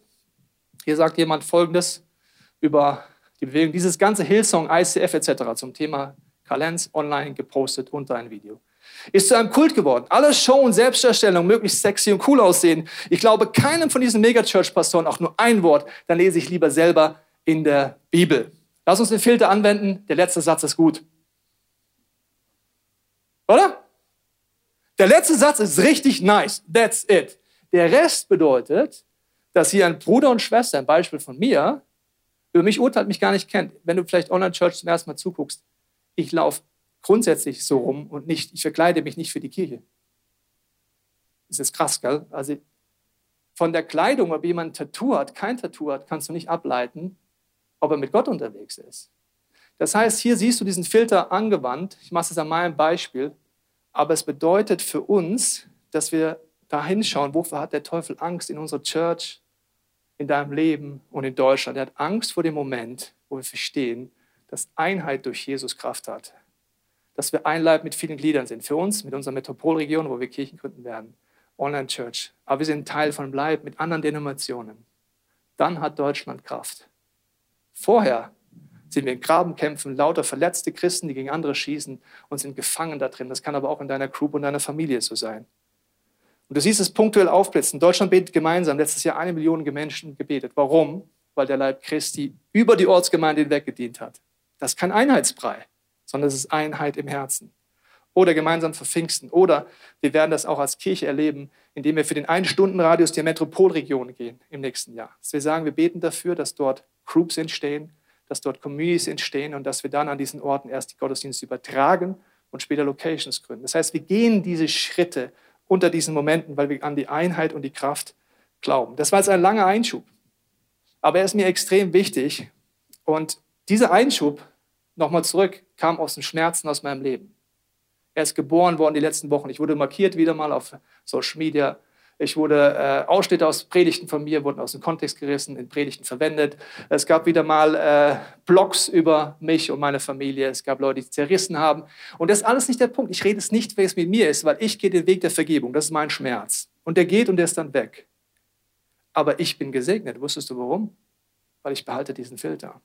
Hier sagt jemand Folgendes über die Bewegung. Dieses ganze Hillsong, ICF etc. zum Thema Kalenz online gepostet unter ein Video. Ist zu einem Kult geworden. Alles Show und Selbstdarstellung, möglichst sexy und cool aussehen. Ich glaube keinem von diesen Megachurch-Pastoren auch nur ein Wort. Dann lese ich lieber selber in der Bibel. Lass uns den Filter anwenden. Der letzte Satz ist gut. Oder? Der letzte Satz ist richtig nice. That's it. Der Rest bedeutet, dass hier ein Bruder und Schwester, ein Beispiel von mir, über mich urteilt, mich gar nicht kennt, wenn du vielleicht Online-Church zum ersten Mal zuguckst, ich laufe grundsätzlich so rum und nicht, ich verkleide mich nicht für die Kirche. Das ist krass, gell? Also von der Kleidung, ob jemand ein Tattoo hat, kein Tattoo hat, kannst du nicht ableiten, ob er mit Gott unterwegs ist. Das heißt, hier siehst du diesen Filter angewandt. Ich mache es an meinem Beispiel. Aber es bedeutet für uns, dass wir da hinschauen, wofür hat der Teufel Angst in unserer Church, in deinem Leben und in Deutschland. Er hat Angst vor dem Moment, wo wir verstehen, dass Einheit durch Jesus Kraft hat. Dass wir ein Leib mit vielen Gliedern sind. Für uns, mit unserer Metropolregion, wo wir Kirchen gründen werden. Online-Church. Aber wir sind Teil von einem Leib mit anderen Denominationen. Dann hat Deutschland Kraft. Vorher sind wir in Grabenkämpfen, lauter verletzte Christen, die gegen andere schießen und sind gefangen da drin. Das kann aber auch in deiner Group und deiner Familie so sein. Und du siehst es punktuell aufblitzen. Deutschland betet gemeinsam. Letztes Jahr eine Million Menschen gebetet. Warum? Weil der Leib Christi über die Ortsgemeinde hinweg gedient hat. Das ist kein Einheitsbrei, sondern es ist Einheit im Herzen. Oder gemeinsam für Pfingsten. Oder wir werden das auch als Kirche erleben, indem wir für den Ein-Stunden-Radius der Metropolregion gehen im nächsten Jahr. Dass wir sagen, wir beten dafür, dass dort Groups entstehen, dass dort Communities entstehen und dass wir dann an diesen Orten erst die Gottesdienste übertragen und später Locations gründen. Das heißt, wir gehen diese Schritte unter diesen Momenten, weil wir an die Einheit und die Kraft glauben. Das war jetzt ein langer Einschub, aber er ist mir extrem wichtig. Und dieser Einschub, nochmal zurück, kam aus den Schmerzen aus meinem Leben. Er ist geboren worden die letzten Wochen. Ich wurde markiert wieder mal auf Social Media ich wurde, äh, Ausschnitte aus Predigten von mir wurden aus dem Kontext gerissen, in Predigten verwendet. Es gab wieder mal äh, Blogs über mich und meine Familie. Es gab Leute, die zerrissen haben. Und das ist alles nicht der Punkt. Ich rede es nicht, wer es mit mir ist, weil ich gehe den Weg der Vergebung. Das ist mein Schmerz. Und der geht und der ist dann weg. Aber ich bin gesegnet. Wusstest du warum? Weil ich behalte diesen Filter.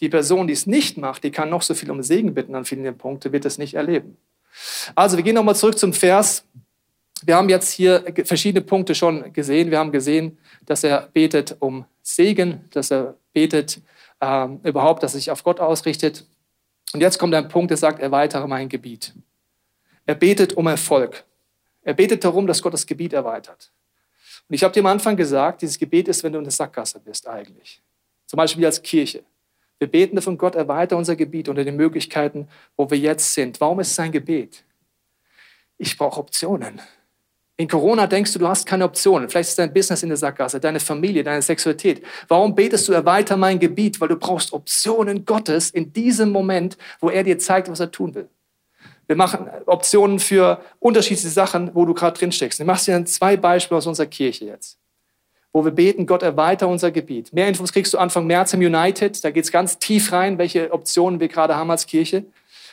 Die Person, die es nicht macht, die kann noch so viel um Segen bitten an vielen Punkten, wird es nicht erleben. Also wir gehen nochmal zurück zum Vers wir haben jetzt hier verschiedene Punkte schon gesehen. Wir haben gesehen, dass er betet um Segen, dass er betet ähm, überhaupt, dass er sich auf Gott ausrichtet. Und jetzt kommt ein Punkt, der sagt, erweitere mein Gebiet. Er betet um Erfolg. Er betet darum, dass Gott das Gebiet erweitert. Und ich habe dir am Anfang gesagt, dieses Gebet ist, wenn du in der Sackgasse bist eigentlich. Zum Beispiel als Kirche. Wir beten davon, Gott erweitert unser Gebiet unter den Möglichkeiten, wo wir jetzt sind. Warum ist es ein Gebet? Ich brauche Optionen. In Corona denkst du, du hast keine Optionen. Vielleicht ist dein Business in der Sackgasse, deine Familie, deine Sexualität. Warum betest du, erweiter mein Gebiet? Weil du brauchst Optionen Gottes in diesem Moment, wo er dir zeigt, was er tun will. Wir machen Optionen für unterschiedliche Sachen, wo du gerade drin steckst. Ich mache dir zwei Beispiele aus unserer Kirche jetzt, wo wir beten, Gott erweiter unser Gebiet. Mehr Infos kriegst du Anfang März im United. Da geht es ganz tief rein, welche Optionen wir gerade haben als Kirche.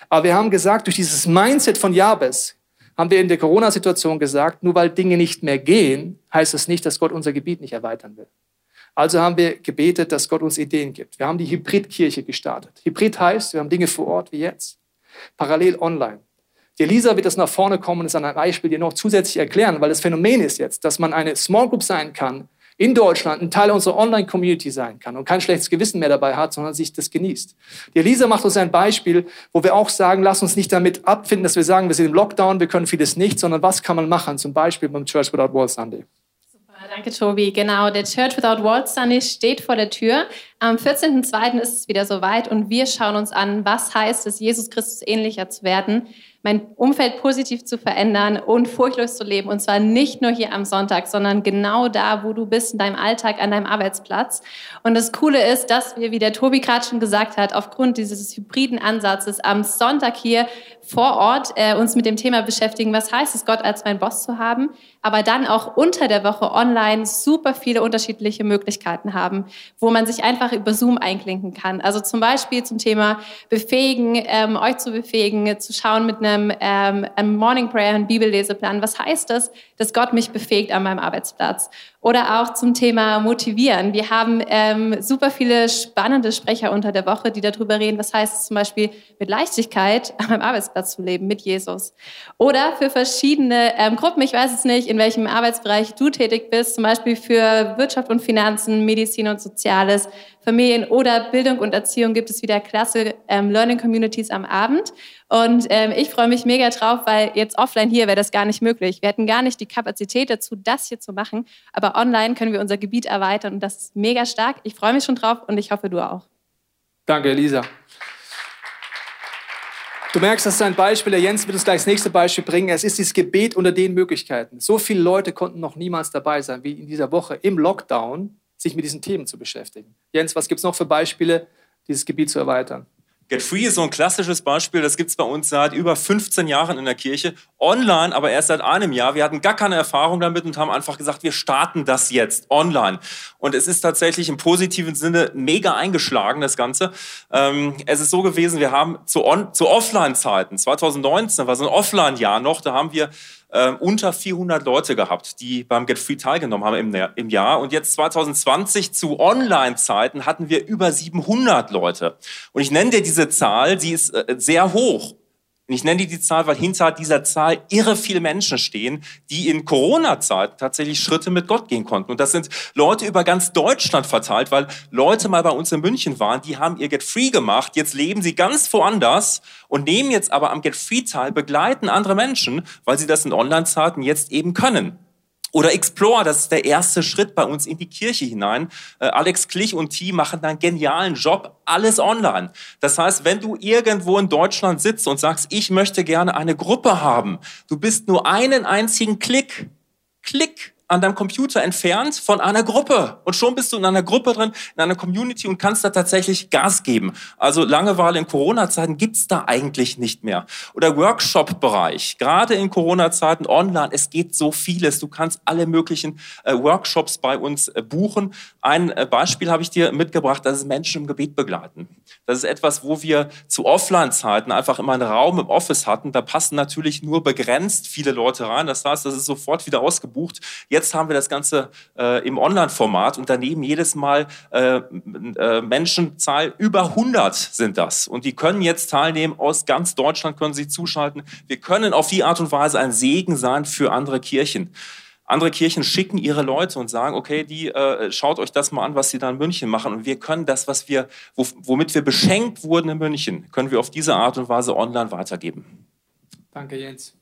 Aber wir haben gesagt, durch dieses Mindset von Jabes haben wir in der Corona-Situation gesagt, nur weil Dinge nicht mehr gehen, heißt das nicht, dass Gott unser Gebiet nicht erweitern will. Also haben wir gebetet, dass Gott uns Ideen gibt. Wir haben die Hybridkirche gestartet. Hybrid heißt, wir haben Dinge vor Ort wie jetzt, parallel online. Die Elisa wird das nach vorne kommen und es an einem Beispiel dir noch zusätzlich erklären, weil das Phänomen ist jetzt, dass man eine Small Group sein kann, in Deutschland ein Teil unserer Online-Community sein kann und kein schlechtes Gewissen mehr dabei hat, sondern sich das genießt. Die Elisa macht uns ein Beispiel, wo wir auch sagen, lass uns nicht damit abfinden, dass wir sagen, wir sind im Lockdown, wir können vieles nicht, sondern was kann man machen, zum Beispiel beim Church Without Walls Sunday. Danke, Tobi. Genau, der Church Without Walls Sunday steht vor der Tür. Am 14.02. ist es wieder soweit und wir schauen uns an, was heißt es, Jesus Christus ähnlicher zu werden mein Umfeld positiv zu verändern und furchtlos zu leben. Und zwar nicht nur hier am Sonntag, sondern genau da, wo du bist, in deinem Alltag, an deinem Arbeitsplatz. Und das Coole ist, dass wir, wie der Tobi gerade schon gesagt hat, aufgrund dieses hybriden Ansatzes am Sonntag hier vor Ort äh, uns mit dem Thema beschäftigen, was heißt es, Gott als mein Boss zu haben, aber dann auch unter der Woche online super viele unterschiedliche Möglichkeiten haben, wo man sich einfach über Zoom einklinken kann. Also zum Beispiel zum Thema befähigen, ähm, euch zu befähigen, zu schauen mit einer einem, ähm, einem Morning Prayer, einem Bibelleseplan. Was heißt das, dass Gott mich befähigt an meinem Arbeitsplatz? Oder auch zum Thema Motivieren. Wir haben ähm, super viele spannende Sprecher unter der Woche, die darüber reden, was heißt es zum Beispiel mit Leichtigkeit an meinem Arbeitsplatz zu leben, mit Jesus. Oder für verschiedene ähm, Gruppen, ich weiß es nicht, in welchem Arbeitsbereich du tätig bist, zum Beispiel für Wirtschaft und Finanzen, Medizin und Soziales, Familien oder Bildung und Erziehung gibt es wieder klasse ähm, Learning Communities am Abend. Und ähm, ich freue mich mega drauf, weil jetzt offline hier wäre das gar nicht möglich. Wir hätten gar nicht die Kapazität dazu, das hier zu machen. Aber online können wir unser Gebiet erweitern und das ist mega stark. Ich freue mich schon drauf und ich hoffe, du auch. Danke, Elisa. Du merkst, das ist ein Beispiel. Der Jens wird uns gleich das nächste Beispiel bringen. Es ist dieses Gebet unter den Möglichkeiten. So viele Leute konnten noch niemals dabei sein, wie in dieser Woche im Lockdown, sich mit diesen Themen zu beschäftigen. Jens, was gibt es noch für Beispiele, dieses Gebiet zu erweitern? Get Free ist so ein klassisches Beispiel, das gibt es bei uns seit über 15 Jahren in der Kirche. Online, aber erst seit einem Jahr. Wir hatten gar keine Erfahrung damit und haben einfach gesagt, wir starten das jetzt online. Und es ist tatsächlich im positiven Sinne mega eingeschlagen, das Ganze. Ähm, es ist so gewesen, wir haben zu, zu Offline-Zeiten, 2019 war so ein Offline-Jahr noch, da haben wir äh, unter 400 Leute gehabt, die beim Get Free teilgenommen haben im, im Jahr. Und jetzt 2020 zu Online-Zeiten hatten wir über 700 Leute. Und ich nenne dir diese Zahl, sie ist äh, sehr hoch. Ich nenne die, die Zahl, weil hinter dieser Zahl irre viele Menschen stehen, die in Corona-Zeiten tatsächlich Schritte mit Gott gehen konnten. Und das sind Leute über ganz Deutschland verteilt, weil Leute mal bei uns in München waren, die haben ihr Get Free gemacht, jetzt leben sie ganz woanders und nehmen jetzt aber am Get Free teil, begleiten andere Menschen, weil sie das in Online-Zeiten jetzt eben können. Oder Explore, das ist der erste Schritt bei uns in die Kirche hinein. Äh, Alex Klich und Team machen da einen genialen Job, alles online. Das heißt, wenn du irgendwo in Deutschland sitzt und sagst, ich möchte gerne eine Gruppe haben, du bist nur einen einzigen Klick, Klick an deinem Computer entfernt von einer Gruppe. Und schon bist du in einer Gruppe drin, in einer Community und kannst da tatsächlich Gas geben. Also Langeweile in Corona-Zeiten gibt's da eigentlich nicht mehr. Oder Workshop-Bereich. Gerade in Corona-Zeiten online, es geht so vieles. Du kannst alle möglichen äh, Workshops bei uns äh, buchen. Ein äh, Beispiel habe ich dir mitgebracht, das ist Menschen im Gebet begleiten. Das ist etwas, wo wir zu Offline-Zeiten einfach immer einen Raum im Office hatten. Da passen natürlich nur begrenzt viele Leute rein. Das heißt, das ist sofort wieder ausgebucht. Jetzt haben wir das Ganze äh, im Online-Format und daneben jedes Mal äh, äh, Menschenzahl über 100 sind das. Und die können jetzt teilnehmen, aus ganz Deutschland können sie zuschalten. Wir können auf die Art und Weise ein Segen sein für andere Kirchen. Andere Kirchen schicken ihre Leute und sagen, okay, die äh, schaut euch das mal an, was sie da in München machen. Und wir können das, was wir, womit wir beschenkt wurden in München, können wir auf diese Art und Weise online weitergeben. Danke, Jens.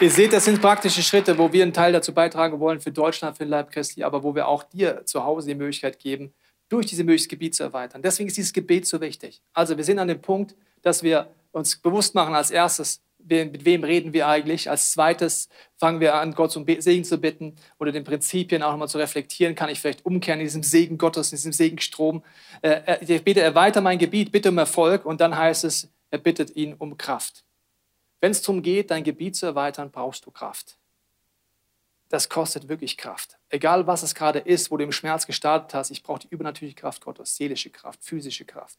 Ihr seht, das sind praktische Schritte, wo wir einen Teil dazu beitragen wollen für Deutschland, für den Leib Christi, aber wo wir auch dir zu Hause die Möglichkeit geben, durch diese Möglichkeit Gebiet zu erweitern. Deswegen ist dieses Gebet so wichtig. Also wir sind an dem Punkt, dass wir uns bewusst machen als erstes, mit wem reden wir eigentlich? Als zweites fangen wir an, Gott um Segen zu bitten oder den Prinzipien auch nochmal zu reflektieren. Kann ich vielleicht umkehren in diesem Segen Gottes, in diesem Segenstrom? Äh, ich bete, erweiter mein Gebiet, bitte um Erfolg. Und dann heißt es, er bittet ihn um Kraft. Wenn es darum geht, dein Gebiet zu erweitern, brauchst du Kraft. Das kostet wirklich Kraft. Egal was es gerade ist, wo du im Schmerz gestartet hast, ich brauche die übernatürliche Kraft Gottes, seelische Kraft, physische Kraft.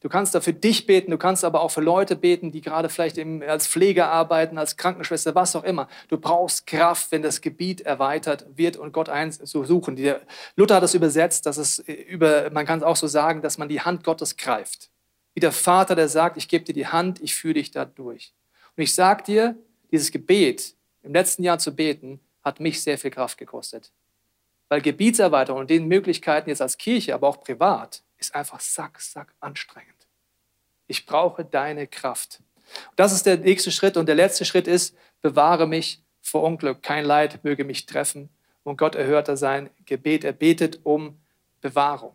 Du kannst da für dich beten, du kannst aber auch für Leute beten, die gerade vielleicht als Pfleger arbeiten, als Krankenschwester, was auch immer. Du brauchst Kraft, wenn das Gebiet erweitert wird und Gott eins zu suchen. Der Luther hat das übersetzt, dass es über, man kann es auch so sagen, dass man die Hand Gottes greift. Wie der Vater, der sagt, ich gebe dir die Hand, ich führe dich da durch. Und ich sage dir, dieses Gebet im letzten Jahr zu beten, hat mich sehr viel Kraft gekostet. Weil Gebietserweiterung und den Möglichkeiten jetzt als Kirche, aber auch privat, ist einfach sack, sack anstrengend. Ich brauche deine Kraft. Und das ist der nächste Schritt. Und der letzte Schritt ist, bewahre mich vor Unglück. Kein Leid möge mich treffen. Und Gott erhörte sein Gebet. Er betet um Bewahrung.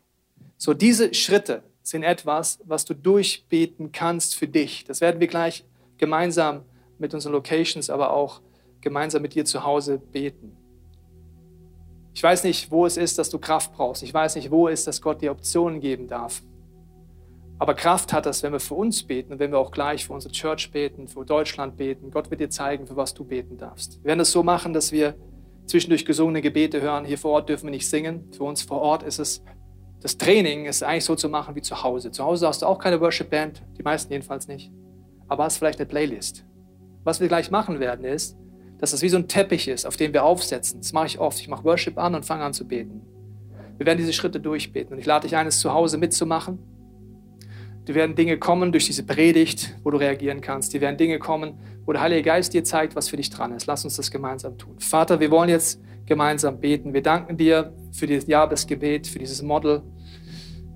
So, diese Schritte sind etwas, was du durchbeten kannst für dich. Das werden wir gleich gemeinsam mit unseren Locations, aber auch gemeinsam mit dir zu Hause beten. Ich weiß nicht, wo es ist, dass du Kraft brauchst. Ich weiß nicht, wo es ist, dass Gott dir Optionen geben darf. Aber Kraft hat das, wenn wir für uns beten und wenn wir auch gleich für unsere Church beten, für Deutschland beten. Gott wird dir zeigen, für was du beten darfst. Wir werden es so machen, dass wir zwischendurch gesungene Gebete hören. Hier vor Ort dürfen wir nicht singen. Für uns vor Ort ist es, das Training ist eigentlich so zu machen wie zu Hause. Zu Hause hast du auch keine Worship Band, die meisten jedenfalls nicht aber hast vielleicht eine Playlist. Was wir gleich machen werden, ist, dass das wie so ein Teppich ist, auf dem wir aufsetzen. Das mache ich oft. Ich mache Worship an und fange an zu beten. Wir werden diese Schritte durchbeten. Und ich lade dich ein, es zu Hause mitzumachen. Du werden Dinge kommen durch diese Predigt, wo du reagieren kannst. Die werden Dinge kommen, wo der Heilige Geist dir zeigt, was für dich dran ist. Lass uns das gemeinsam tun. Vater, wir wollen jetzt gemeinsam beten. Wir danken dir für dieses Jahresgebet, für dieses Model,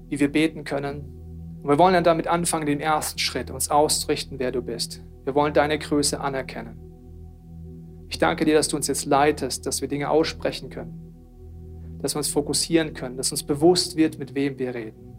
wie wir beten können. Und wir wollen dann damit anfangen, den ersten Schritt, uns auszurichten, wer du bist. Wir wollen deine Größe anerkennen. Ich danke dir, dass du uns jetzt leitest, dass wir Dinge aussprechen können, dass wir uns fokussieren können, dass uns bewusst wird, mit wem wir reden.